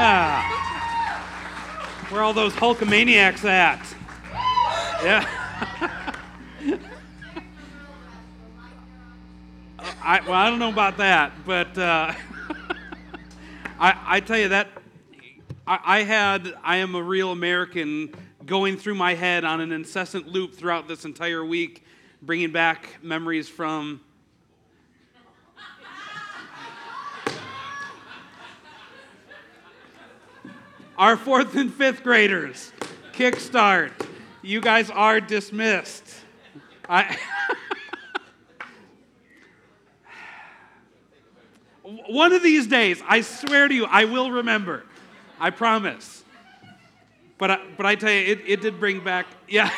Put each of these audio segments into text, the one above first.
Yeah. Where all those Hulkamaniacs at? Yeah. I, well, I don't know about that, but uh, I, I tell you that I, I had I am a real American going through my head on an incessant loop throughout this entire week, bringing back memories from Our fourth and fifth graders, kickstart. You guys are dismissed. I One of these days, I swear to you, I will remember. I promise. But I, but I tell you, it, it did bring back, yeah.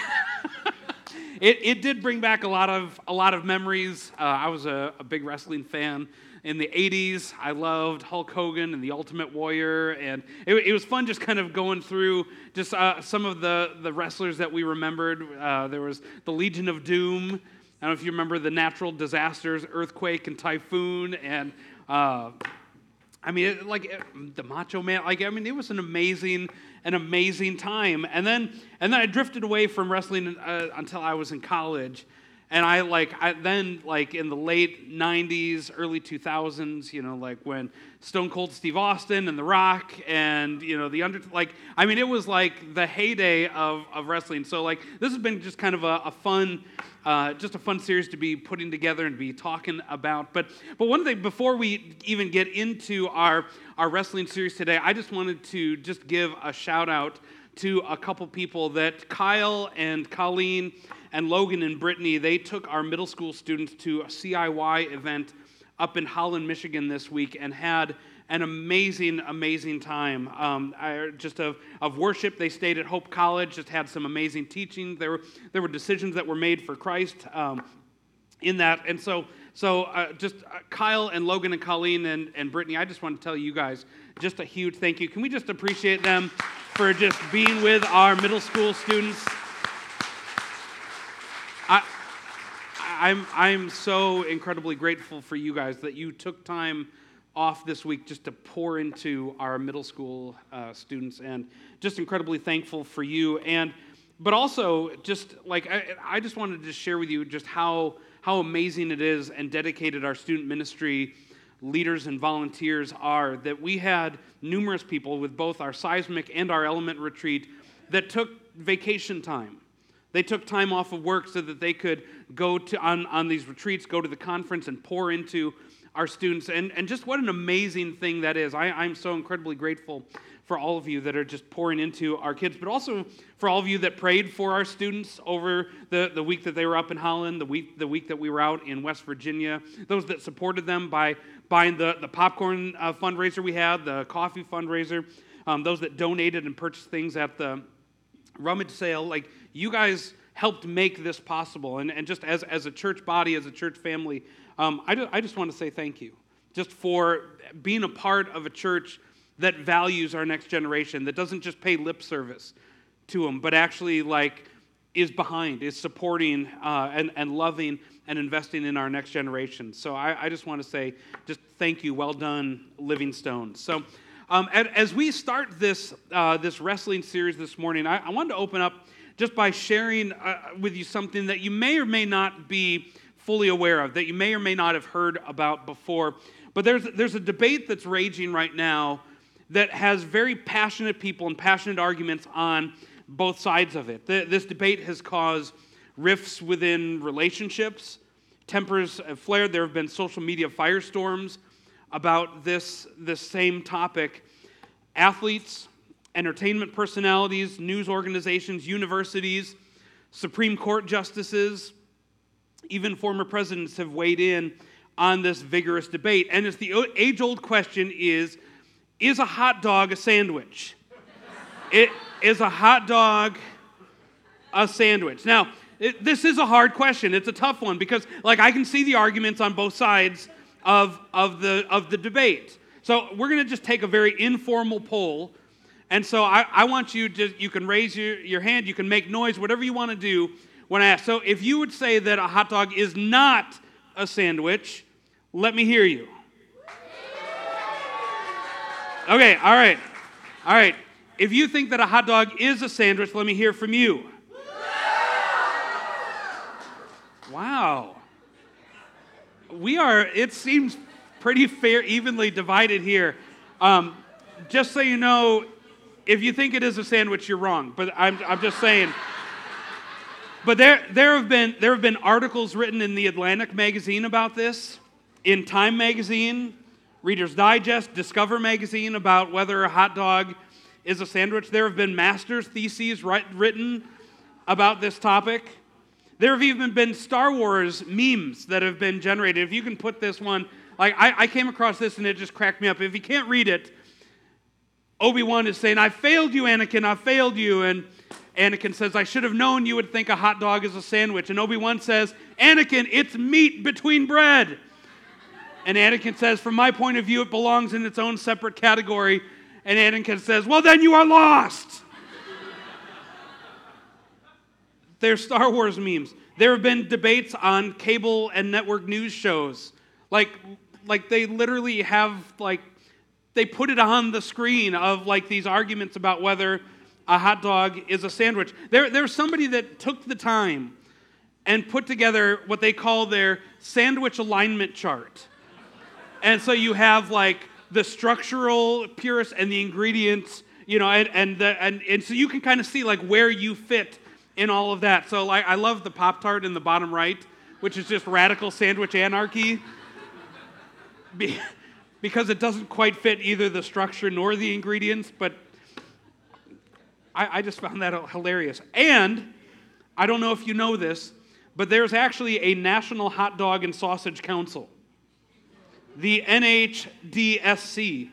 it, it did bring back a lot of, a lot of memories. Uh, I was a, a big wrestling fan in the 80s, I loved Hulk Hogan and the Ultimate Warrior. And it, it was fun just kind of going through just uh, some of the, the wrestlers that we remembered. Uh, there was the Legion of Doom. I don't know if you remember the natural disasters, earthquake and typhoon. And uh, I mean, it, like it, the Macho Man, like I mean, it was an amazing, an amazing time. And then, and then I drifted away from wrestling uh, until I was in college, and I like I then like in the late 90s, early 2000s, you know, like when Stone Cold Steve Austin and The Rock and you know the under like I mean it was like the heyday of, of wrestling. So like this has been just kind of a, a fun uh, just a fun series to be putting together and be talking about. But but one thing before we even get into our our wrestling series today, I just wanted to just give a shout out to a couple people that Kyle and Colleen and Logan and Brittany, they took our middle school students to a CIY event up in Holland, Michigan this week and had an amazing, amazing time. Um, I, just of, of worship, they stayed at Hope College, just had some amazing teaching. There were, there were decisions that were made for Christ um, in that. And so, so uh, just uh, Kyle and Logan and Colleen and, and Brittany, I just want to tell you guys just a huge thank you. Can we just appreciate them for just being with our middle school students? I, I'm, I'm so incredibly grateful for you guys that you took time off this week just to pour into our middle school uh, students and just incredibly thankful for you. And but also just like I, I just wanted to share with you just how how amazing it is and dedicated our student ministry leaders and volunteers are that we had numerous people with both our seismic and our element retreat that took vacation time they took time off of work so that they could go to on, on these retreats, go to the conference, and pour into our students. And, and just what an amazing thing that is. I, I'm so incredibly grateful for all of you that are just pouring into our kids, but also for all of you that prayed for our students over the, the week that they were up in Holland, the week, the week that we were out in West Virginia, those that supported them by buying the, the popcorn uh, fundraiser we had, the coffee fundraiser, um, those that donated and purchased things at the rummage sale. Like, you guys helped make this possible. And, and just as, as a church body, as a church family, um, I, do, I just want to say thank you just for being a part of a church that values our next generation, that doesn't just pay lip service to them, but actually like is behind, is supporting uh, and, and loving and investing in our next generation. So I, I just want to say just thank you. Well done, Livingstone. So um, as we start this, uh, this wrestling series this morning, I, I wanted to open up just by sharing uh, with you something that you may or may not be fully aware of, that you may or may not have heard about before. But there's, there's a debate that's raging right now that has very passionate people and passionate arguments on both sides of it. The, this debate has caused rifts within relationships, tempers have flared. There have been social media firestorms about this, this same topic. Athletes, entertainment personalities, news organizations, universities, Supreme Court justices, even former presidents have weighed in on this vigorous debate. And it's the age old question is is a hot dog a sandwich? it is a hot dog a sandwich. Now, it, this is a hard question. It's a tough one because like I can see the arguments on both sides of, of, the, of the debate. So we're going to just take a very informal poll and so I, I want you to, you can raise your, your hand, you can make noise, whatever you want to do when I ask. So if you would say that a hot dog is not a sandwich, let me hear you. Okay, all right. All right. If you think that a hot dog is a sandwich, let me hear from you. Wow. We are, it seems pretty fair, evenly divided here. Um, just so you know, if you think it is a sandwich, you're wrong. But I'm, I'm just saying. But there, there, have been, there have been articles written in the Atlantic magazine about this, in Time magazine, Reader's Digest, Discover magazine about whether a hot dog is a sandwich. There have been master's theses write, written about this topic. There have even been Star Wars memes that have been generated. If you can put this one, like I, I came across this and it just cracked me up. If you can't read it, Obi Wan is saying, I failed you, Anakin, I failed you. And Anakin says, I should have known you would think a hot dog is a sandwich. And Obi Wan says, Anakin, it's meat between bread. And Anakin says, From my point of view, it belongs in its own separate category. And Anakin says, Well, then you are lost. They're Star Wars memes. There have been debates on cable and network news shows. Like, like they literally have like they put it on the screen of like these arguments about whether a hot dog is a sandwich. There, there's somebody that took the time and put together what they call their sandwich alignment chart. And so you have like the structural purist and the ingredients, you know, and, and, the, and, and so you can kind of see like where you fit in all of that. So like I love the Pop Tart in the bottom right, which is just radical sandwich anarchy. Be, because it doesn't quite fit either the structure nor the ingredients, but I, I just found that hilarious. And I don't know if you know this, but there's actually a National Hot Dog and Sausage Council, the NHDSC.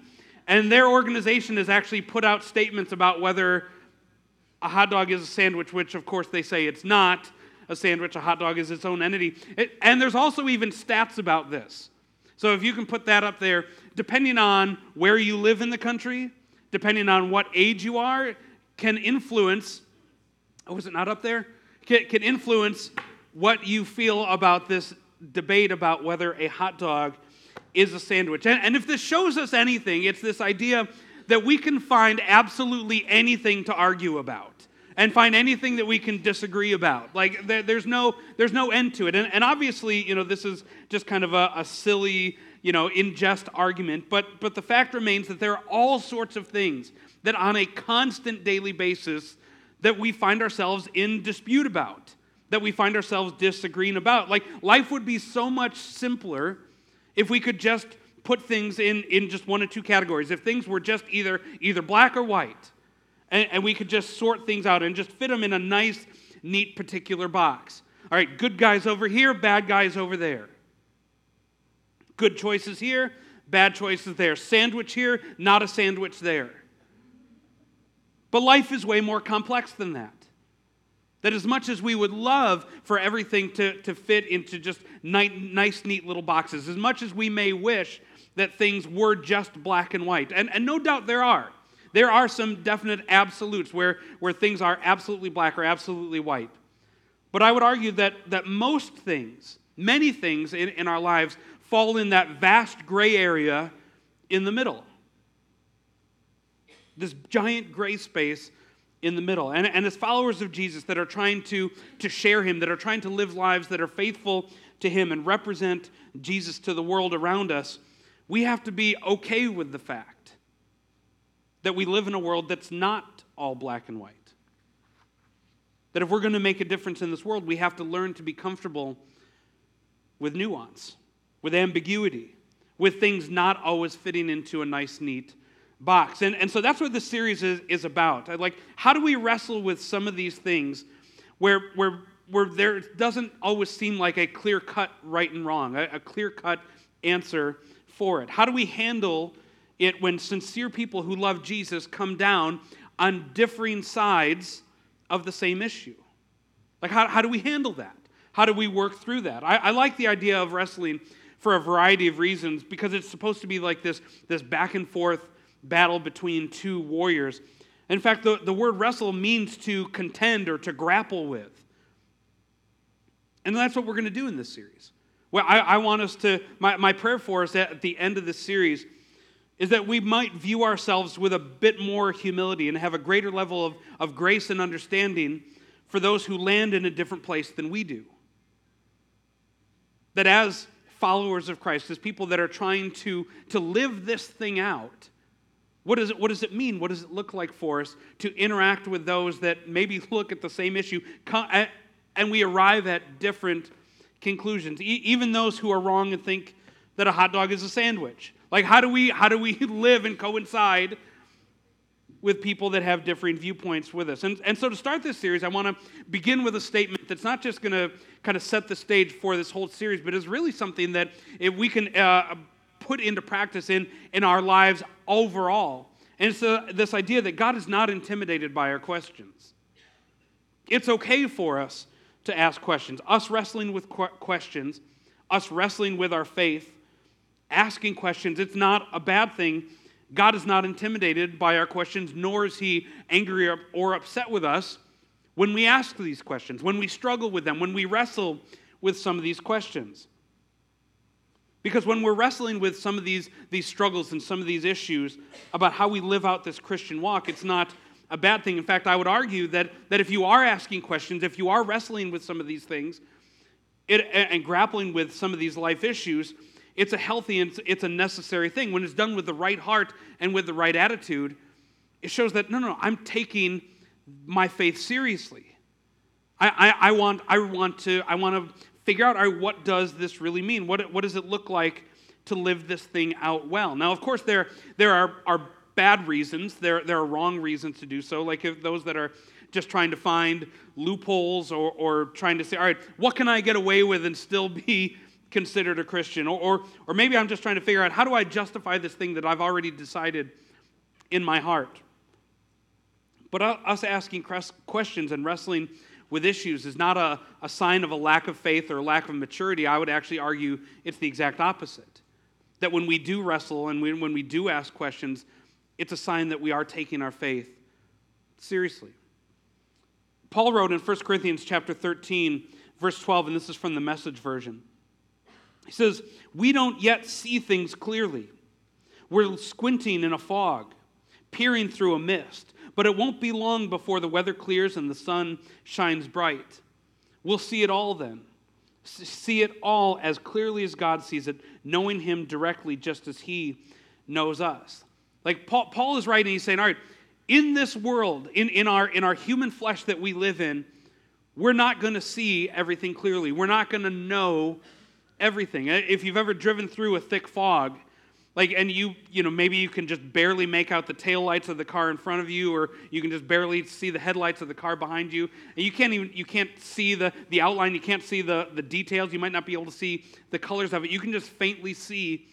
And their organization has actually put out statements about whether a hot dog is a sandwich, which of course they say it's not a sandwich. A hot dog is its own entity. It, and there's also even stats about this. So if you can put that up there, depending on where you live in the country, depending on what age you are, can influence, oh, it not up there? Can, can influence what you feel about this debate about whether a hot dog is a sandwich. And, and if this shows us anything, it's this idea that we can find absolutely anything to argue about and find anything that we can disagree about. Like there, there's no there's no end to it. And, and obviously, you know, this is just kind of a, a silly, you know, in jest argument. But but the fact remains that there are all sorts of things that on a constant daily basis that we find ourselves in dispute about, that we find ourselves disagreeing about. Like life would be so much simpler if we could just put things in, in just one or two categories. If things were just either either black or white, and, and we could just sort things out and just fit them in a nice, neat, particular box. All right, good guys over here, bad guys over there. Good choices here, bad choices there. Sandwich here, not a sandwich there. But life is way more complex than that. That as much as we would love for everything to, to fit into just nice, nice, neat little boxes, as much as we may wish that things were just black and white, and, and no doubt there are. There are some definite absolutes where, where things are absolutely black or absolutely white. But I would argue that, that most things, many things in, in our lives, fall in that vast gray area in the middle this giant gray space in the middle. And, and as followers of Jesus that are trying to, to share him, that are trying to live lives that are faithful to him and represent Jesus to the world around us, we have to be okay with the fact that we live in a world that's not all black and white. That if we're going to make a difference in this world, we have to learn to be comfortable with nuance, with ambiguity, with things not always fitting into a nice, neat box. And, and so that's what this series is, is about. Like, how do we wrestle with some of these things where, where, where there doesn't always seem like a clear cut right and wrong, a, a clear cut answer for it? How do we handle it when sincere people who love Jesus come down on differing sides of the same issue? Like, how, how do we handle that? How do we work through that? I, I like the idea of wrestling for a variety of reasons because it's supposed to be like this, this back and forth battle between two warriors. In fact, the, the word wrestle means to contend or to grapple with. And that's what we're going to do in this series. Well, I, I want us to, my, my prayer for us at the end of this series is that we might view ourselves with a bit more humility and have a greater level of, of grace and understanding for those who land in a different place than we do. That as followers of Christ, as people that are trying to, to live this thing out, what does, it, what does it mean? What does it look like for us to interact with those that maybe look at the same issue and we arrive at different conclusions? Even those who are wrong and think that a hot dog is a sandwich. Like, how do we, how do we live and coincide with people that have differing viewpoints with us? And, and so, to start this series, I want to begin with a statement that's not just going to kind of set the stage for this whole series, but is really something that if we can uh, put into practice in, in our lives overall. And it's uh, this idea that God is not intimidated by our questions. It's okay for us to ask questions. Us wrestling with questions, us wrestling with our faith, asking questions, it's not a bad thing. God is not intimidated by our questions, nor is he angry or, upset with us when we ask these questions, when we struggle with them, when we wrestle with some of these questions. Because when we're wrestling with some of these, these struggles and some of these issues about how we live out this Christian walk, it's not a bad thing. In fact, I would argue that, that if you are asking questions, if you are wrestling with some of these things it, and grappling with some of these life issues, it's a healthy and it's a necessary thing. When it's done with the right heart and with the right attitude, it shows that, no, no, I'm taking my faith seriously. I, I, I want, I want to, I want to figure out, right, what does this really mean? What, what does it look like to live this thing out well? Now, of course, there, there are, are bad reasons. There, there are wrong reasons to do so, like those that are just trying to find loopholes or, or trying to say, all right, what can I get away with and still be considered a Christian? Or, or, or maybe I'm just trying to figure out how do I justify this thing that I've already decided in my heart? But us asking questions and wrestling with issues is not a, a sign of a lack of faith or lack of maturity. I would actually argue it's the exact opposite. That when we do wrestle and we, when we do ask questions, it's a sign that we are taking our faith seriously. Paul wrote in 1 Corinthians chapter 13, verse 12, and this is from the message version. He says, We don't yet see things clearly. We're squinting in a fog, peering through a mist. But it won't be long before the weather clears and the sun shines bright. We'll see it all then. See it all as clearly as God sees it, knowing Him directly just as He knows us. Like Paul, Paul is writing, he's saying, All right, in this world, in, in, our, in our human flesh that we live in, we're not going to see everything clearly. We're not going to know everything. If you've ever driven through a thick fog, like, and you, you know, maybe you can just barely make out the tail lights of the car in front of you, or you can just barely see the headlights of the car behind you. And you can't even, you can't see the, the outline, you can't see the, the details, you might not be able to see the colors of it. You can just faintly see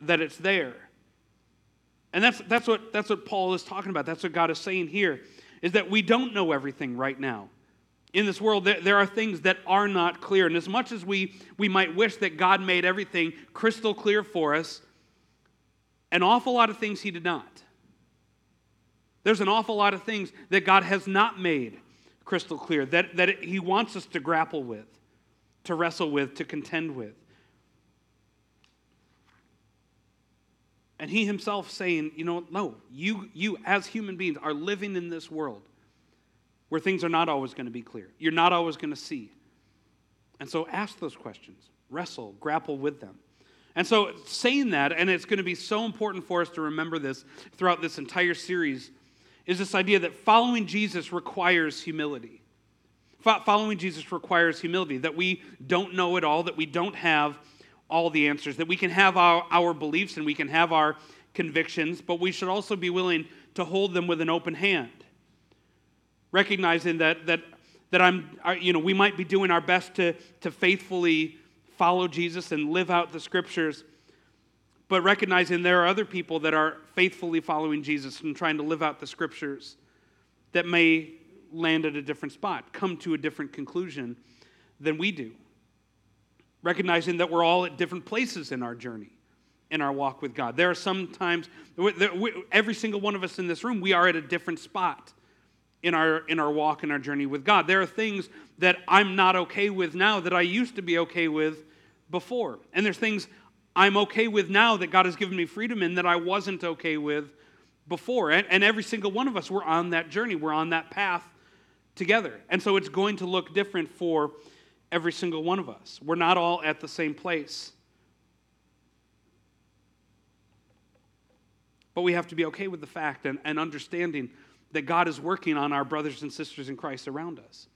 that it's there. And that's, that's, what, that's what Paul is talking about. That's what God is saying here, is that we don't know everything right now. In this world, there, there are things that are not clear. And as much as we, we might wish that God made everything crystal clear for us, an awful lot of things he did not. There's an awful lot of things that God has not made crystal clear, that, that he wants us to grapple with, to wrestle with, to contend with. And he himself saying, you know, no, you, you as human beings are living in this world where things are not always going to be clear. You're not always going to see. And so ask those questions, wrestle, grapple with them. And so, saying that, and it's going to be so important for us to remember this throughout this entire series, is this idea that following Jesus requires humility. Following Jesus requires humility, that we don't know it all, that we don't have all the answers, that we can have our, our beliefs and we can have our convictions, but we should also be willing to hold them with an open hand. Recognizing that, that, that I'm, you know, we might be doing our best to, to faithfully follow Jesus and live out the scriptures, but recognizing there are other people that are faithfully following Jesus and trying to live out the scriptures that may land at a different spot, come to a different conclusion than we do. Recognizing that we're all at different places in our journey, in our walk with God. There are sometimes, every single one of us in this room, we are at a different spot in our, in our walk and our journey with God. There are things that I'm not okay with now that I used to be okay with before. And there's things I'm okay with now that God has given me freedom in that I wasn't okay with before. And, and every single one of us, we're on that journey, we're on that path together. And so it's going to look different for every single one of us. We're not all at the same place. But we have to be okay with the fact and, and understanding that God is working on our brothers and sisters in Christ around us.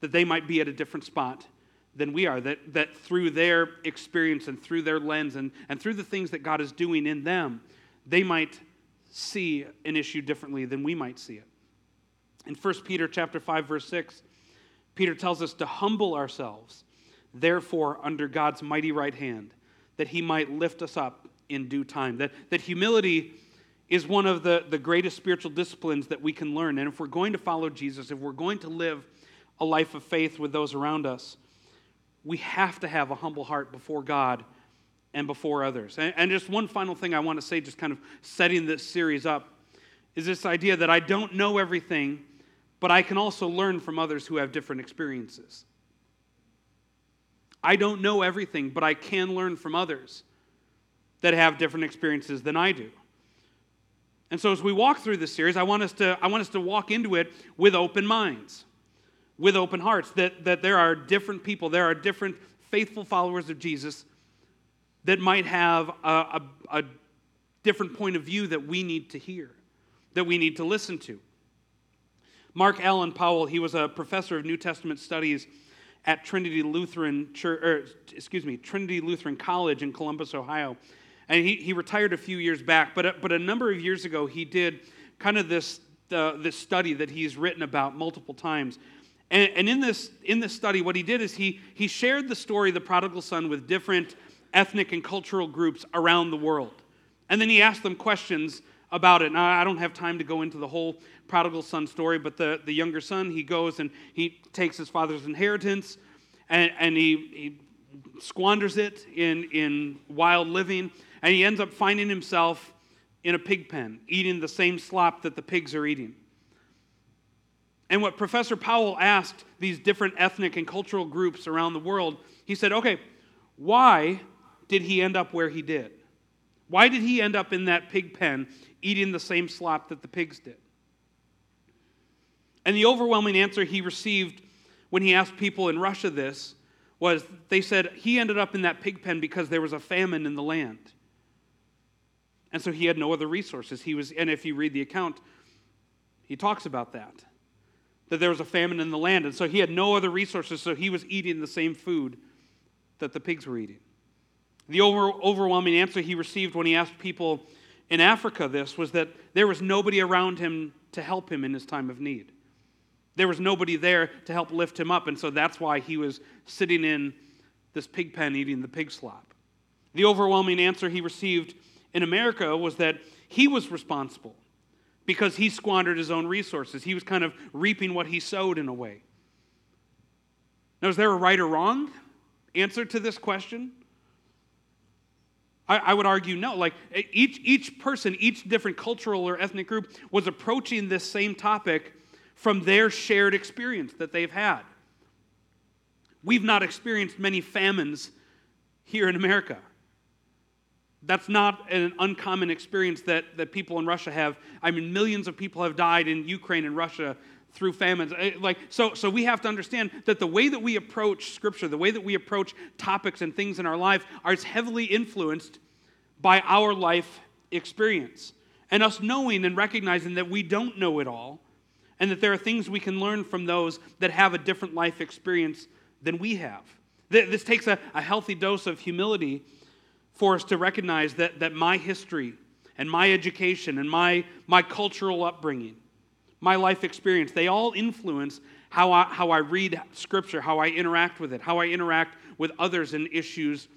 That they might be at a different spot than we are, that, that through their experience and through their lens and, and through the things that God is doing in them, they might see an issue differently than we might see it. In 1 Peter chapter 5, verse 6, Peter tells us to humble ourselves, therefore, under God's mighty right hand, that he might lift us up in due time. That, that humility is one of the, the greatest spiritual disciplines that we can learn. And if we're going to follow Jesus, if we're going to live a life of faith with those around us, we have to have a humble heart before God and before others. And, and just one final thing I want to say, just kind of setting this series up, is this idea that I don't know everything, but I can also learn from others who have different experiences. I don't know everything, but I can learn from others that have different experiences than I do. And so as we walk through this series, I want us to, I want us to walk into it with open minds, with open hearts, that, that there are different people, there are different faithful followers of Jesus that might have a, a, a different point of view that we need to hear, that we need to listen to. Mark Allen Powell, he was a professor of New Testament studies at Trinity Lutheran Church, or, excuse me, Trinity Lutheran College in Columbus, Ohio. And he, he retired a few years back, but, a, but a number of years ago, he did kind of this, uh, this study that he's written about multiple times. And, and in, this, in this study, what he did is he, he shared the story of the prodigal son with different ethnic and cultural groups around the world. And then he asked them questions about it. Now, I don't have time to go into the whole prodigal son story, but the, the younger son, he goes and he takes his father's inheritance and, and he, he squanders it in, in wild living and he ends up finding himself in a pig pen, eating the same slop that the pigs are eating. And what Professor Powell asked these different ethnic and cultural groups around the world, he said, okay, why did he end up where he did? Why did he end up in that pig pen eating the same slop that the pigs did? And the overwhelming answer he received when he asked people in Russia this was they said he ended up in that pig pen because there was a famine in the land. And so he had no other resources. He was, and if you read the account, he talks about that. That there was a famine in the land, and so he had no other resources, so he was eating the same food that the pigs were eating. The over, overwhelming answer he received when he asked people in Africa this was that there was nobody around him to help him in his time of need. There was nobody there to help lift him up, and so that's why he was sitting in this pig pen eating the pig slop. The overwhelming answer he received in America was that he was responsible because he squandered his own resources. He was kind of reaping what he sowed in a way. Now, is there a right or wrong answer to this question? I, I, would argue no. Like each, each person, each different cultural or ethnic group was approaching this same topic from their shared experience that they've had. We've not experienced many famines here in America. That's not an uncommon experience that, that people in Russia have. I mean, millions of people have died in Ukraine and Russia through famines. Eh, like, so, so we have to understand that the way that we approach Scripture, the way that we approach topics and things in our life, are heavily influenced by our life experience. And us knowing and recognizing that we don't know it all, and that there are things we can learn from those that have a different life experience than we have. This takes a, a healthy dose of humility for us to recognize that, that my history and my education and my, my cultural upbringing, my life experience, they all influence how I, how I read Scripture, how I interact with it, how I interact with others and issues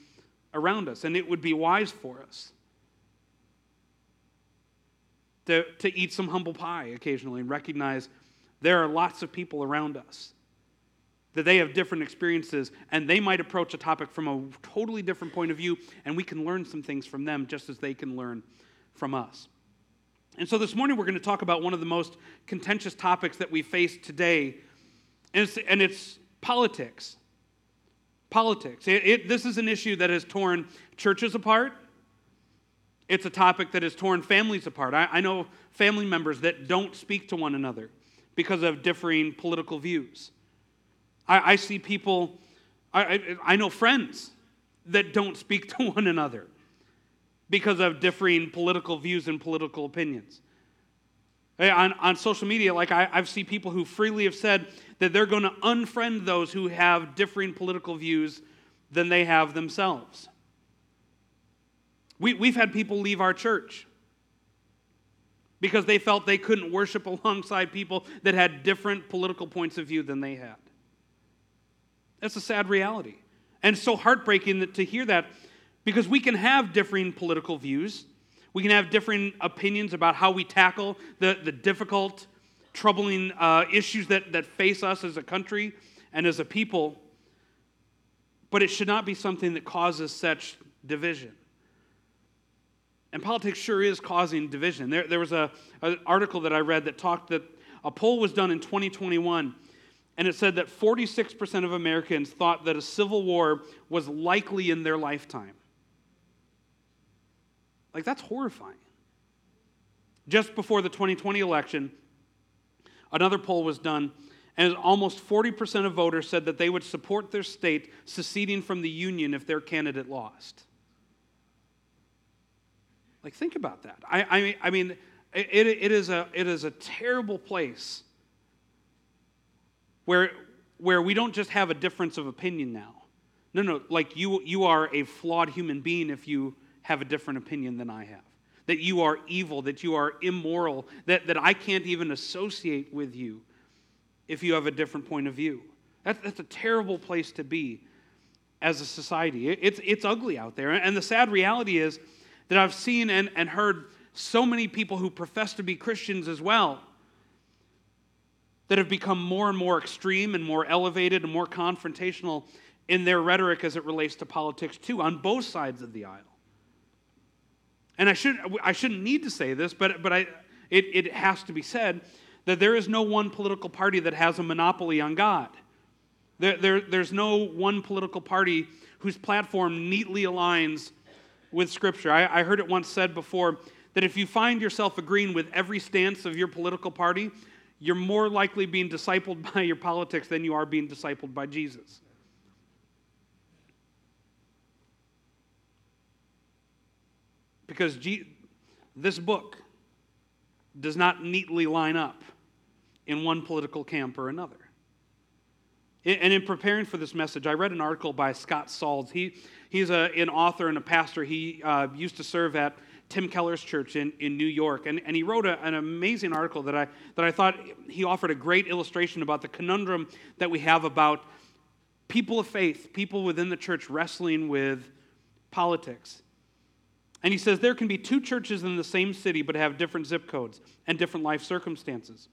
around us. And it would be wise for us to, to eat some humble pie occasionally and recognize there are lots of people around us that they have different experiences and they might approach a topic from a totally different point of view, and we can learn some things from them just as they can learn from us. And so this morning we're going to talk about one of the most contentious topics that we face today, and it's, and it's politics. politics. It, it, this is an issue that has torn churches apart. It's a topic that has torn families apart. I, I know family members that don't speak to one another because of differing political views. I, I see people, I, I know friends that don't speak to one another because of differing political views and political opinions. On, on social media, like I, I've seen people who freely have said that they're going to unfriend those who have differing political views than they have themselves. We, we've had people leave our church because they felt they couldn't worship alongside people that had different political points of view than they had. That's a sad reality. And so heartbreaking that, to hear that because we can have differing political views. We can have differing opinions about how we tackle the, the difficult, troubling uh, issues that, that face us as a country and as a people. But it should not be something that causes such division. And politics sure is causing division. There, there was a, an article that I read that talked that a poll was done in 2021, and it said that 46% of Americans thought that a civil war was likely in their lifetime. Like, that's horrifying. Just before the 2020 election, another poll was done, and almost 40% of voters said that they would support their state seceding from the Union if their candidate lost. Like, think about that. I, I mean, I mean it, it, is a, it is a terrible place where, where we don't just have a difference of opinion now. No, no, like you, you are a flawed human being if you have a different opinion than I have. That you are evil, that you are immoral, that, that I can't even associate with you if you have a different point of view. That, that's a terrible place to be as a society. It, it's, it's ugly out there. And the sad reality is, that I've seen and, and heard so many people who profess to be Christians as well that have become more and more extreme and more elevated and more confrontational in their rhetoric as it relates to politics, too, on both sides of the aisle. And I, should, I shouldn't need to say this, but, but I, it, it has to be said that there is no one political party that has a monopoly on God. There, there, there's no one political party whose platform neatly aligns with Scripture. I, I heard it once said before that if you find yourself agreeing with every stance of your political party, you're more likely being discipled by your politics than you are being discipled by Jesus. Because G- this book does not neatly line up in one political camp or another. And in preparing for this message, I read an article by Scott Sauls. He, he's a, an author and a pastor. He uh, used to serve at Tim Keller's church in, in New York. And, and he wrote a, an amazing article that I, that I thought he offered a great illustration about the conundrum that we have about people of faith, people within the church wrestling with politics. And he says there can be two churches in the same city but have different zip codes and different life circumstances.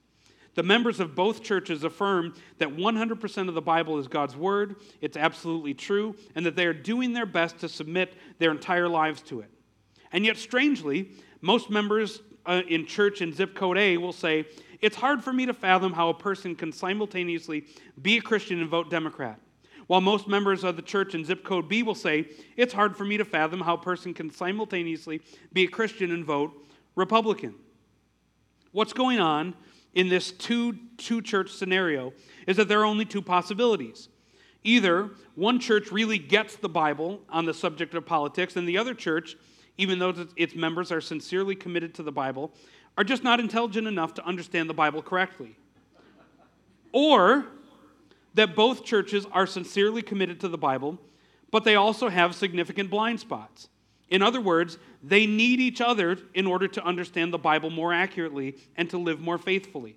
The members of both churches affirm that 100% of the Bible is God's Word, it's absolutely true, and that they are doing their best to submit their entire lives to it. And yet, strangely, most members uh, in church in zip code A will say, It's hard for me to fathom how a person can simultaneously be a Christian and vote Democrat. While most members of the church in zip code B will say, It's hard for me to fathom how a person can simultaneously be a Christian and vote Republican. What's going on in this two, two church scenario is that there are only two possibilities. Either one church really gets the Bible on the subject of politics, and the other church, even though its members are sincerely committed to the Bible, are just not intelligent enough to understand the Bible correctly. Or that both churches are sincerely committed to the Bible, but they also have significant blind spots. In other words, they need each other in order to understand the Bible more accurately and to live more faithfully.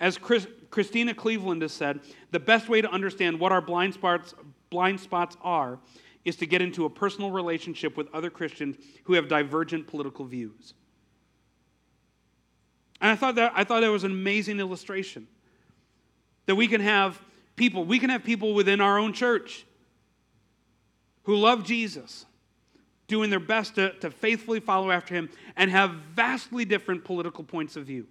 As Chris, Christena Cleveland has said, the best way to understand what our blind spots, blind spots are is to get into a personal relationship with other Christians who have divergent political views. And I thought that, I thought that was an amazing illustration. That we can have people, we can have people within our own church who love Jesus doing their best to, to faithfully follow after him and have vastly different political points of view.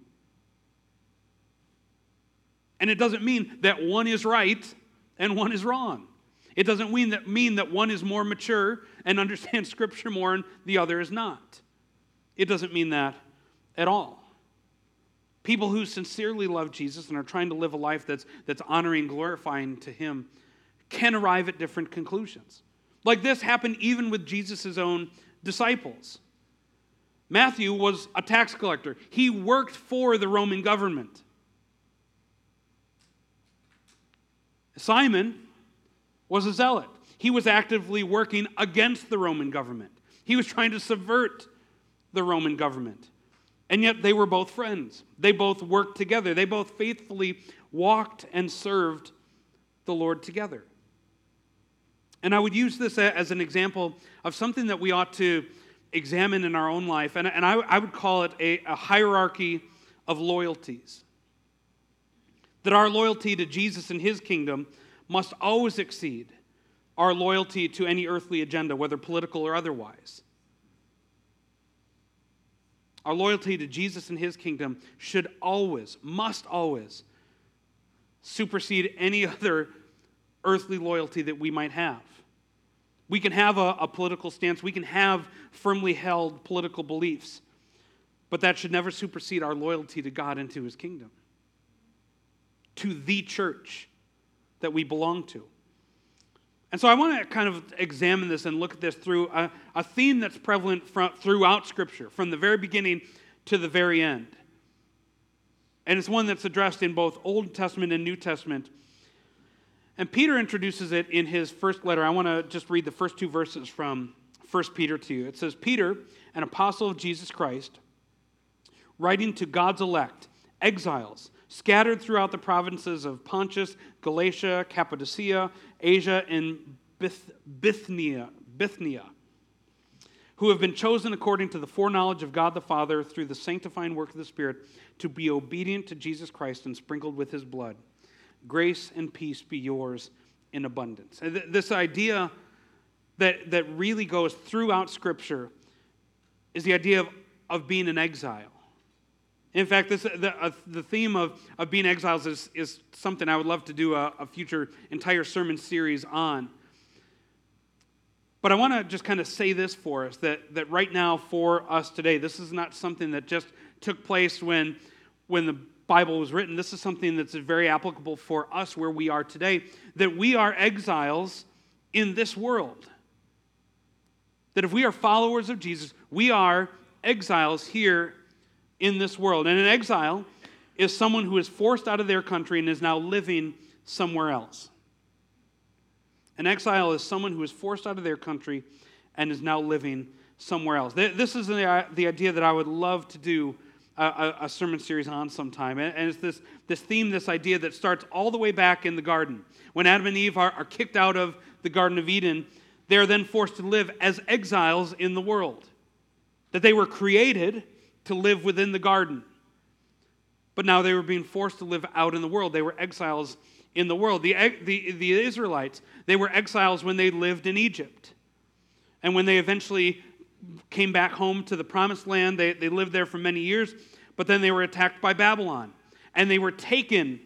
And it doesn't mean that one is right and one is wrong. It doesn't mean that, mean that one is more mature and understands Scripture more and the other is not. It doesn't mean that at all. People who sincerely love Jesus and are trying to live a life that's, that's honoring, glorifying to Him can arrive at different conclusions. Like this happened even with Jesus' own disciples. Matthew was a tax collector, he worked for the Roman government. Simon was a zealot. He was actively working against the Roman government. He was trying to subvert the Roman government. And yet they were both friends. They both worked together. They both faithfully walked and served the Lord together. And I would use this as an example of something that we ought to examine in our own life. And, and I, I would call it a, a hierarchy of loyalties. That our loyalty to Jesus and his kingdom must always exceed our loyalty to any earthly agenda, whether political or otherwise. Our loyalty to Jesus and his kingdom should always, must always, supersede any other earthly loyalty that we might have. We can have a, a, political stance, we can have firmly held political beliefs, but that should never supersede our loyalty to God and to his kingdom, to the church that we belong to. And so I want to kind of examine this and look at this through a, a theme that's prevalent from, throughout Scripture, from the very beginning to the very end. And it's one that's addressed in both Old Testament and New Testament. And Peter introduces it in his first letter. I want to just read the first two verses from 1 Peter to you. It says, Peter, an apostle of Jesus Christ, writing to God's elect, exiles, scattered throughout the provinces of Pontus, Galatia, Cappadocia, Asia, and Bithynia, Bithynia, who have been chosen according to the foreknowledge of God the Father through the sanctifying work of the Spirit to be obedient to Jesus Christ and sprinkled with his blood. Grace and peace be yours in abundance. This idea that, that really goes throughout Scripture is the idea of, of being an exile. In fact, this, the, uh, the theme of, of being exiles is, is something I would love to do a, a future entire sermon series on. But I want to just kind of say this for us that, that right now, for us today, this is not something that just took place when, when the Bible was written. This is something that's very applicable for us where we are today. That we are exiles in this world. That if we are followers of Jesus, we are exiles here in this world. And an exile is someone who is forced out of their country and is now living somewhere else. An exile is someone who is forced out of their country and is now living somewhere else. This is the, uh, the idea that I would love to do a, sermon series on sometime. And it's this, this theme, this idea that starts all the way back in the garden. When Adam and Eve are, are kicked out of the Garden of Eden, they're then forced to live as exiles in the world. That they were created to live within the garden. But now they were being forced to live out in the world. They were exiles in the world. The, the, the Israelites, they were exiles when they lived in Egypt. And when they eventually came back home to the promised land, they, they lived there for many years, but then they were attacked by Babylon. And they were taken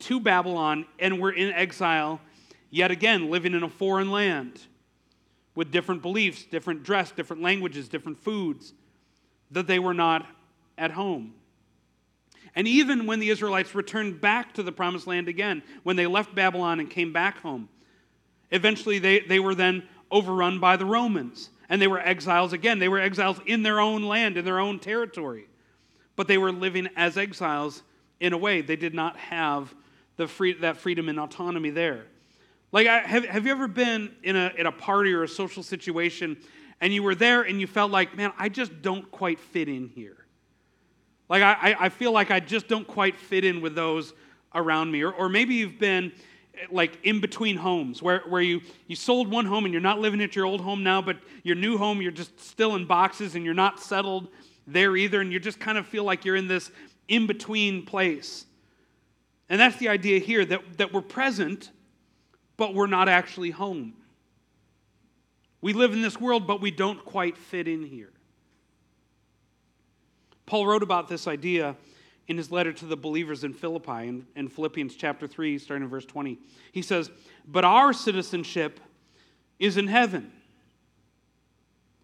to Babylon and were in exile yet again, living in a foreign land with different beliefs, different dress, different languages, different foods that they were not at home. And even when the Israelites returned back to the promised land again, when they left Babylon and came back home, eventually they, they were then overrun by the Romans. And they were exiles again. They were exiles in their own land, in their own territory. But they were living as exiles in a way. They did not have the free, that freedom and autonomy there. Like, have, have you ever been in a, in a party or a social situation and you were there and you felt like, man, I just don't quite fit in here. Like, I, I feel like I just don't quite fit in with those around me. Or, or maybe you've been eh, like in between homes where, where you, you sold one home and you're not living at your old home now, but your new home, you're just still in boxes and you're not settled there either. And you just kind of feel like you're in this in between place. And that's the idea here that, that we're present, but we're not actually home. We live in this world, but we don't quite fit in here. Paul wrote about this idea in his letter to the believers in Philippi, in, in Philippians chapter 3, starting in verse 20. He says, But our citizenship is in heaven,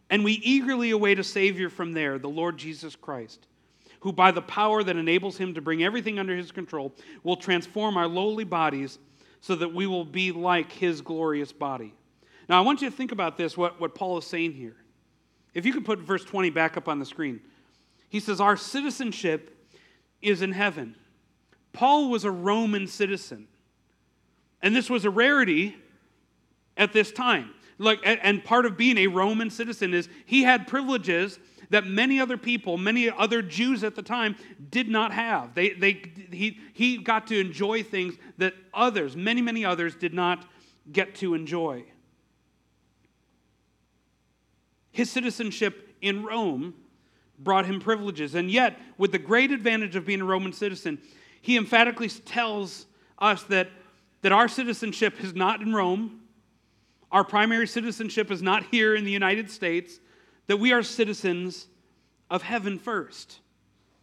and we eagerly await a Savior from there, the Lord Jesus Christ, who by the power that enables him to bring everything under his control will transform our lowly bodies so that we will be like his glorious body. Now, I want you to think about this, what, what Paul is saying here. If you could put verse 20 back up on the screen, he says, Our citizenship is in heaven. Paul was a Roman citizen, and this was a rarity at this time. Like, and part of being a Roman citizen is he had privileges that many other people, many other Jews at the time, did not have. They, they, he, he got to enjoy things that others, many, many others, did not get to enjoy. His citizenship in Rome brought him privileges. And yet, with the great advantage of being a Roman citizen, he emphatically tells us that, that our citizenship is not in Rome, our primary citizenship is not here in the United States, that we are citizens of heaven first,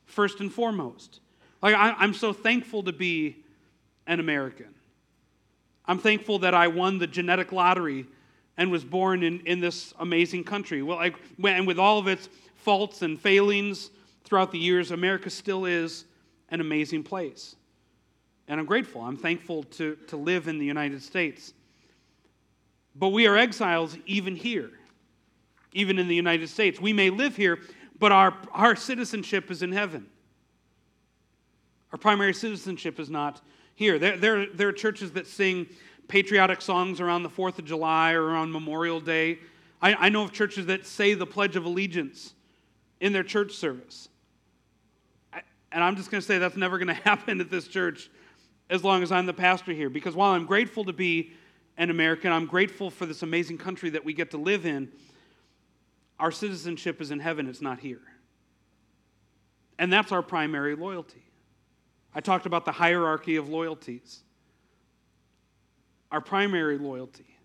first and foremost. Like, I, I'm so thankful to be an American. I'm thankful that I won the genetic lottery and was born in, in this amazing country. Well, like, and with all of its faults and failings throughout the years, America still is an amazing place. And I'm grateful. I'm thankful to, to live in the United States. But we are exiles even here, even in the United States. We may live here, but our, our citizenship is in heaven. Our primary citizenship is not here. There, there, there are churches that sing patriotic songs around the 4th of July or around Memorial Day. I, I know of churches that say the Pledge of Allegiance in their church service. And I'm just going to say that's never going to happen at this church as long as I'm the pastor here. Because while I'm grateful to be an American, I'm grateful for this amazing country that we get to live in, our citizenship is in heaven, it's not here. And that's our primary loyalty. I talked about the hierarchy of loyalties. Our primary loyalty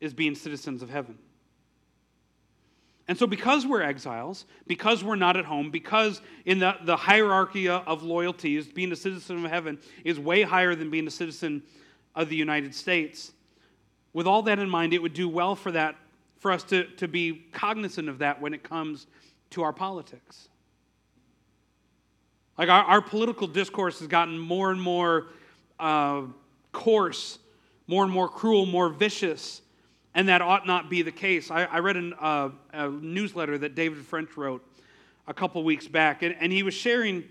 is being citizens of heaven. And so, because we're exiles, because we're not at home, because in the, the hierarchy of loyalties, being a citizen of heaven is way higher than being a citizen of the United States, with all that in mind, it would do well for that, for us to, to be cognizant of that when it comes to our politics. Like our, our political discourse has gotten more and more uh, coarse, more and more cruel, more vicious and that ought not be the case. I, I read an, uh, a newsletter that David French wrote a couple weeks back, and, and he was sharing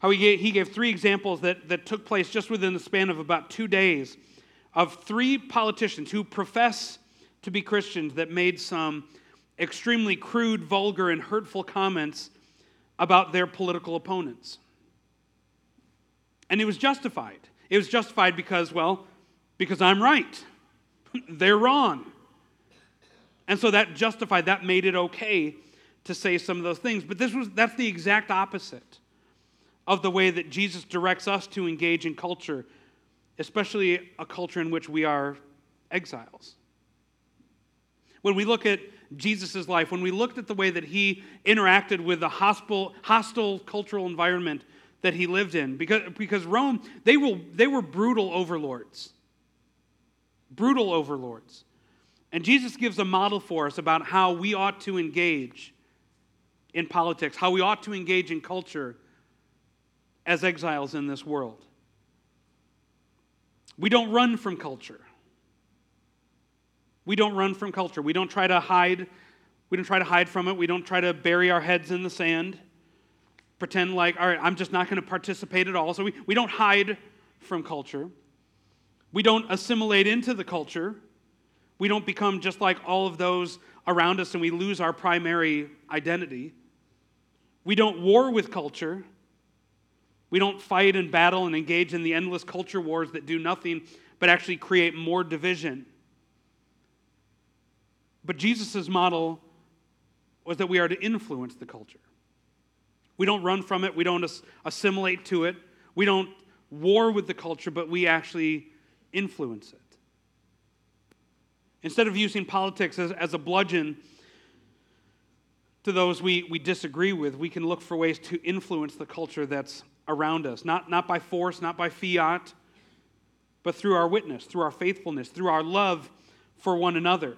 how he gave, he gave three examples that, that took place just within the span of about two days of three politicians who profess to be Christians that made some extremely crude, vulgar, and hurtful comments about their political opponents. And it was justified. It was justified because, well, because I'm right. They're wrong. And so that justified, that made it okay to say some of those things. But this was that's the exact opposite of the way that Jesus directs us to engage in culture, especially a culture in which we are exiles. When we look at Jesus' life, when we looked at the way that he interacted with the hostile, hostile cultural environment that he lived in, because, because Rome, they were, they were brutal overlords brutal overlords. And Jesus gives a model for us about how we ought to engage in politics, how we ought to engage in culture as exiles in this world. We don't run from culture. We don't run from culture. We don't try to hide. We don't try to hide from it. We don't try to bury our heads in the sand, pretend like, all right, I'm just not going to participate at all. So we, we don't hide from culture. We don't assimilate into the culture. We don't become just like all of those around us and we lose our primary identity. We don't war with culture. We don't fight and battle and engage in the endless culture wars that do nothing but actually create more division. But Jesus' model was that we are to influence the culture. We don't run from it, we don't assimilate to it, we don't war with the culture, but we actually influence it. Instead of using politics as, as a bludgeon to those we, we disagree with, we can look for ways to influence the culture that's around us, not, not by force, not by fiat, but through our witness, through our faithfulness, through our love for one another.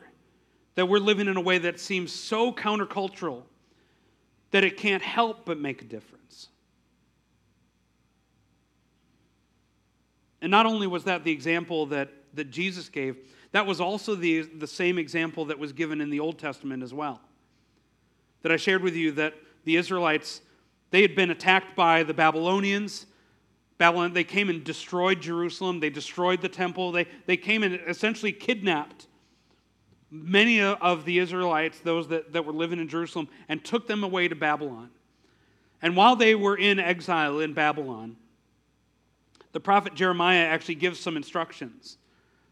That we're living in a way that seems so countercultural that it can't help but make a difference. And not only was that the example that, that Jesus gave, that was also the, the same example that was given in the Old Testament as well. That I shared with you that the Israelites, they had been attacked by the Babylonians. Babylon, they came and destroyed Jerusalem. They destroyed the temple. They, they came and essentially kidnapped many of the Israelites, those that, that were living in Jerusalem, and took them away to Babylon. And while they were in exile in Babylon, the prophet Jeremiah actually gives some instructions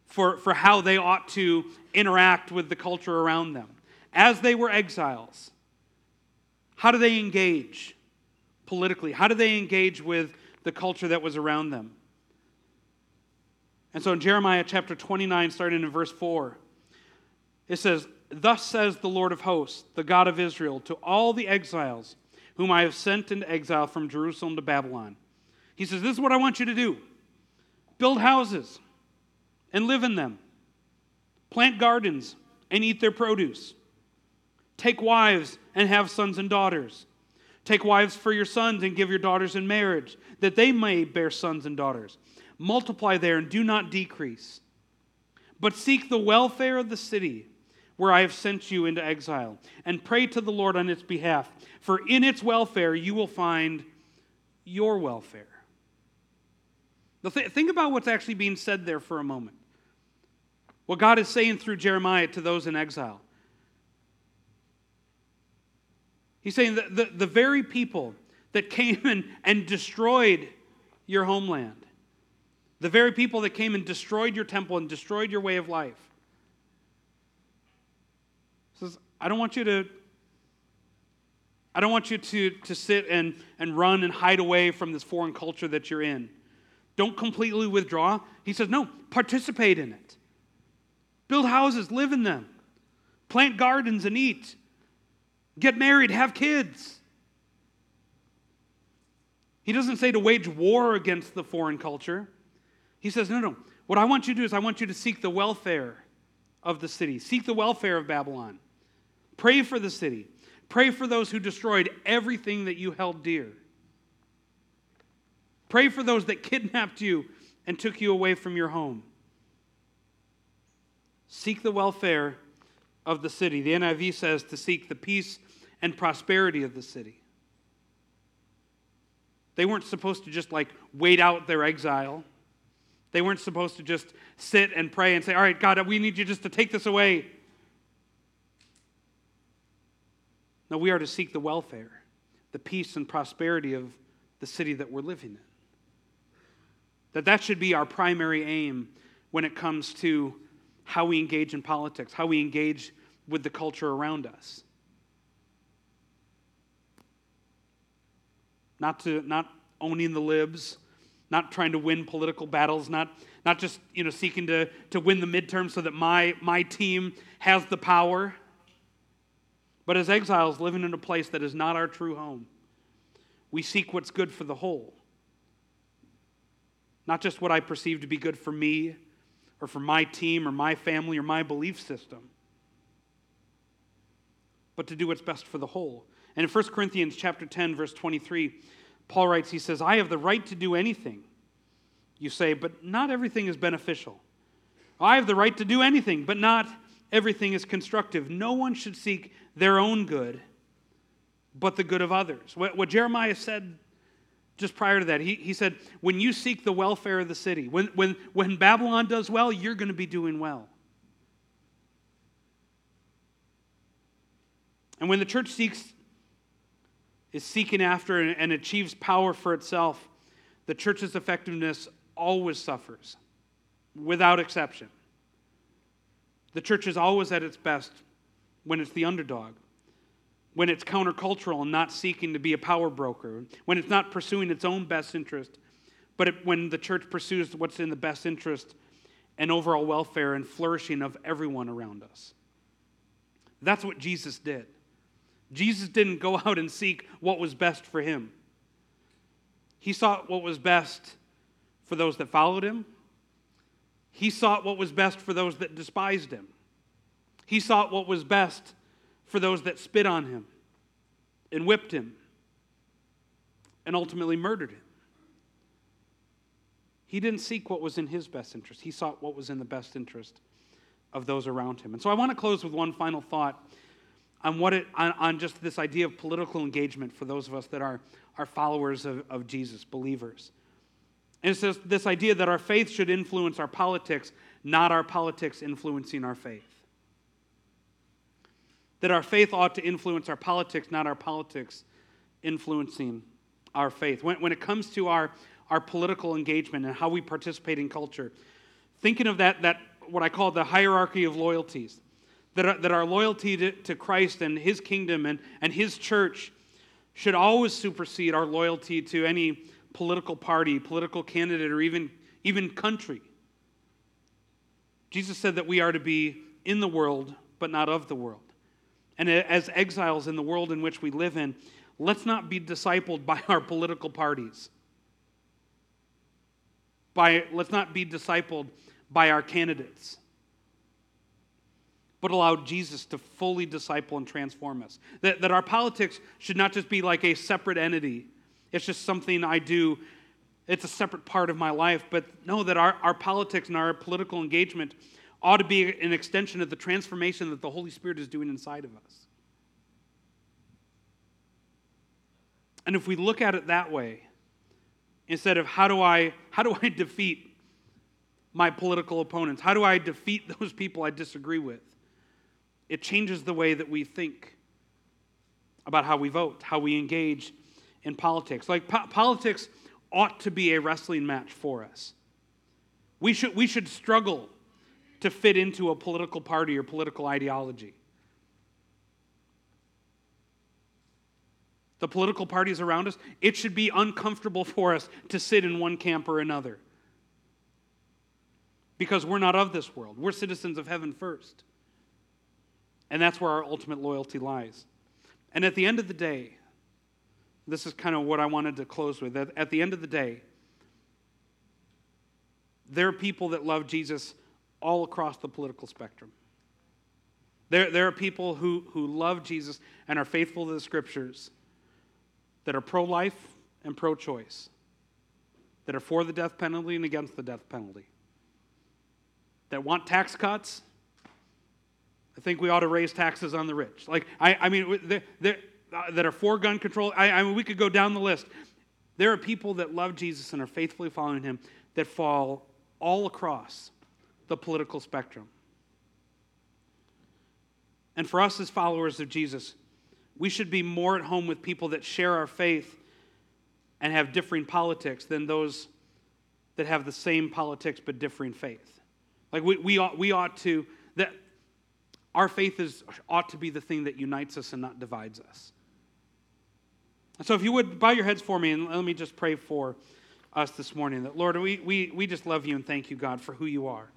for, for how they ought to interact with the culture around them. As they were exiles, how do they engage politically? How do they engage with the culture that was around them? And so in Jeremiah chapter 29, starting in verse 4, it says, Thus says the Lord of hosts, the God of Israel, to all the exiles whom I have sent into exile from Jerusalem to Babylon. He says, This is what I want you to do build houses and live in them, plant gardens and eat their produce, take wives and have sons and daughters. Take wives for your sons and give your daughters in marriage, that they may bear sons and daughters. Multiply there and do not decrease. But seek the welfare of the city where I have sent you into exile, and pray to the Lord on its behalf, for in its welfare you will find your welfare. Now, th- think about what's actually being said there for a moment. What God is saying through Jeremiah to those in exile. He's saying that the, the very people that came and, and destroyed your homeland, the very people that came and destroyed your temple and destroyed your way of life, says, I don't want you to. I don't want you to, to sit and, and run and hide away from this foreign culture that you're in. Don't completely withdraw. He says, no, participate in it. Build houses, live in them. Plant gardens and eat. Get married, have kids. He doesn't say to wage war against the foreign culture. He says, no, no. What I want you to do is I want you to seek the welfare of the city, seek the welfare of Babylon. Pray for the city. Pray for those who destroyed everything that you held dear. Pray for those that kidnapped you and took you away from your home. Seek the welfare of the city. The NIV says to seek the peace and prosperity of the city. They weren't supposed to just like wait out their exile. They weren't supposed to just sit and pray and say, All right, God, we need you just to take this away. No, we are to seek the welfare, the peace and prosperity of the city that we're living in. That that should be our primary aim when it comes to how we engage in politics, how we engage with the culture around us. Not to not owning the libs, not trying to win political battles, not, not just you know seeking to, to win the midterm so that my, my team has the power but as exiles living in a place that is not our true home, we seek what's good for the whole. Not just what I perceive to be good for me or for my team or my family or my belief system, but to do what's best for the whole. And in 1 Corinthians chapter 10 verse 23, Paul writes he says, "I have the right to do anything." You say, "But not everything is beneficial." I have the right to do anything, but not everything is constructive. No one should seek their own good, but the good of others. What, what Jeremiah said just prior to that, he, he said, When you seek the welfare of the city, when, when, when Babylon does well, you're going to be doing well. And when the church seeks, is seeking after and, and achieves power for itself, the church's effectiveness always suffers, without exception. The church is always at its best when it's the underdog, when it's countercultural and not seeking to be a power broker, when it's not pursuing its own best interest, but it, when the church pursues what's in the best interest and overall welfare and flourishing of everyone around us. That's what Jesus did. Jesus didn't go out and seek what was best for him. He sought what was best for those that followed him. He sought what was best for those that despised him. He sought what was best for those that spit on him and whipped him and ultimately murdered him. He didn't seek what was in his best interest, he sought what was in the best interest of those around him. And so I want to close with one final thought on what it on, on just this idea of political engagement for those of us that are, are followers of, of Jesus, believers. And it's this, this idea that our faith should influence our politics, not our politics influencing our faith. That our faith ought to influence our politics, not our politics influencing our faith. When, when it comes to our, our political engagement and how we participate in culture, thinking of that, that what I call the hierarchy of loyalties, that our, that our loyalty to, to Christ and his kingdom and, and his church should always supersede our loyalty to any political party, political candidate, or even, even country. Jesus said that we are to be in the world, but not of the world. And as exiles in the world in which we live in, let's not be discipled by our political parties. By, let's not be discipled by our candidates, but allow Jesus to fully disciple and transform us. That, that our politics should not just be like a separate entity, it's just something I do, it's a separate part of my life, but know that our, our politics and our political engagement ought to be an extension of the transformation that the Holy Spirit is doing inside of us. And if we look at it that way, instead of how do I how do I defeat my political opponents? How do I defeat those people I disagree with? It changes the way that we think about how we vote, how we engage in politics. Like po- politics ought to be a wrestling match for us. We should, we should struggle to fit into a political party or political ideology. The political parties around us, it should be uncomfortable for us to sit in one camp or another because we're not of this world. We're citizens of heaven first. And that's where our ultimate loyalty lies. And at the end of the day, this is kind of what I wanted to close with. At, the end of the day, there are people that love Jesus all across the political spectrum. There, there are people who, who love Jesus and are faithful to the scriptures that are pro life and pro choice, that are for the death penalty and against the death penalty that want tax cuts, I think we ought to raise taxes on the rich. Like, I, I mean, they're, they're, uh, that are for gun control. I, I mean, we could go down the list. There are people that love Jesus and are faithfully following him that fall all across the political spectrum. And for us as followers of Jesus, we should be more at home with people that share our faith and have differing politics than those that have the same politics but differing faith. Like we, we, ought, we ought to, that our faith is, ought to be the thing that unites us and not divides us. So if you would bow your heads for me and let me just pray for us this morning that Lord, we, we, we just love you and thank you, God, for who you are.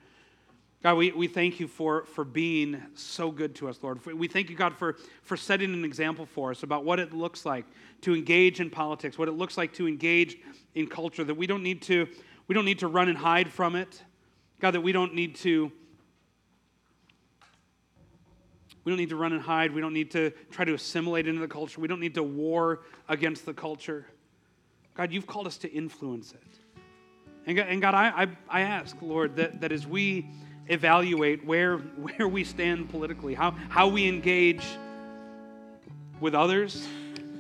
God, we, we thank you for, for being so good to us, Lord. We thank you, God, for, for setting an example for us about what it looks like to engage in politics, what it looks like to engage in culture, that we don't need to, we don't need to run and hide from it. God, that we don't need to we don't need to run and hide. We don't need to try to assimilate into the culture. We don't need to war against the culture. God, you've called us to influence it. And God, and God I, I, I ask, Lord, that, that as we evaluate where, where we stand politically, how, how we engage with others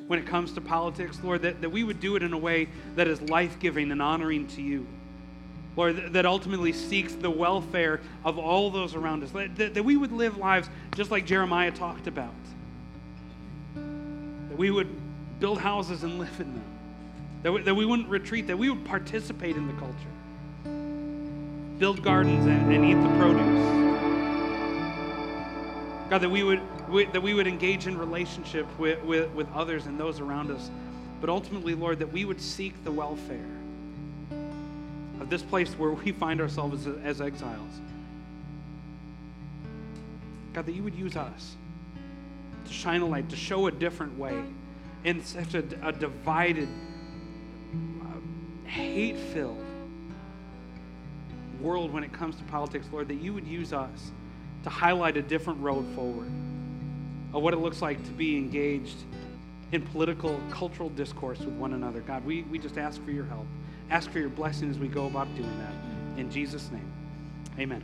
when it comes to politics, Lord, that, that we would do it in a way that is life giving and honoring to you. Lord, that ultimately seeks the welfare of all those around us. That, that we would live lives just like Jeremiah talked about. That we would build houses and live in them. That we, that we wouldn't retreat, that we would participate in the culture. Build gardens and, and eat the produce. God, that we would, we, that we would engage in relationship with, with, with others and those around us. But ultimately, Lord, that we would seek the welfare of this place where we find ourselves as, as exiles. God, that you would use us to shine a light, to show a different way in such a, a divided, uh, hate filled world when it comes to politics, Lord, that you would use us to highlight a different road forward of what it looks like to be engaged in political, cultural discourse with one another. God, we, we just ask for your help. Ask for your blessing as we go about doing that. In Jesus' name, amen.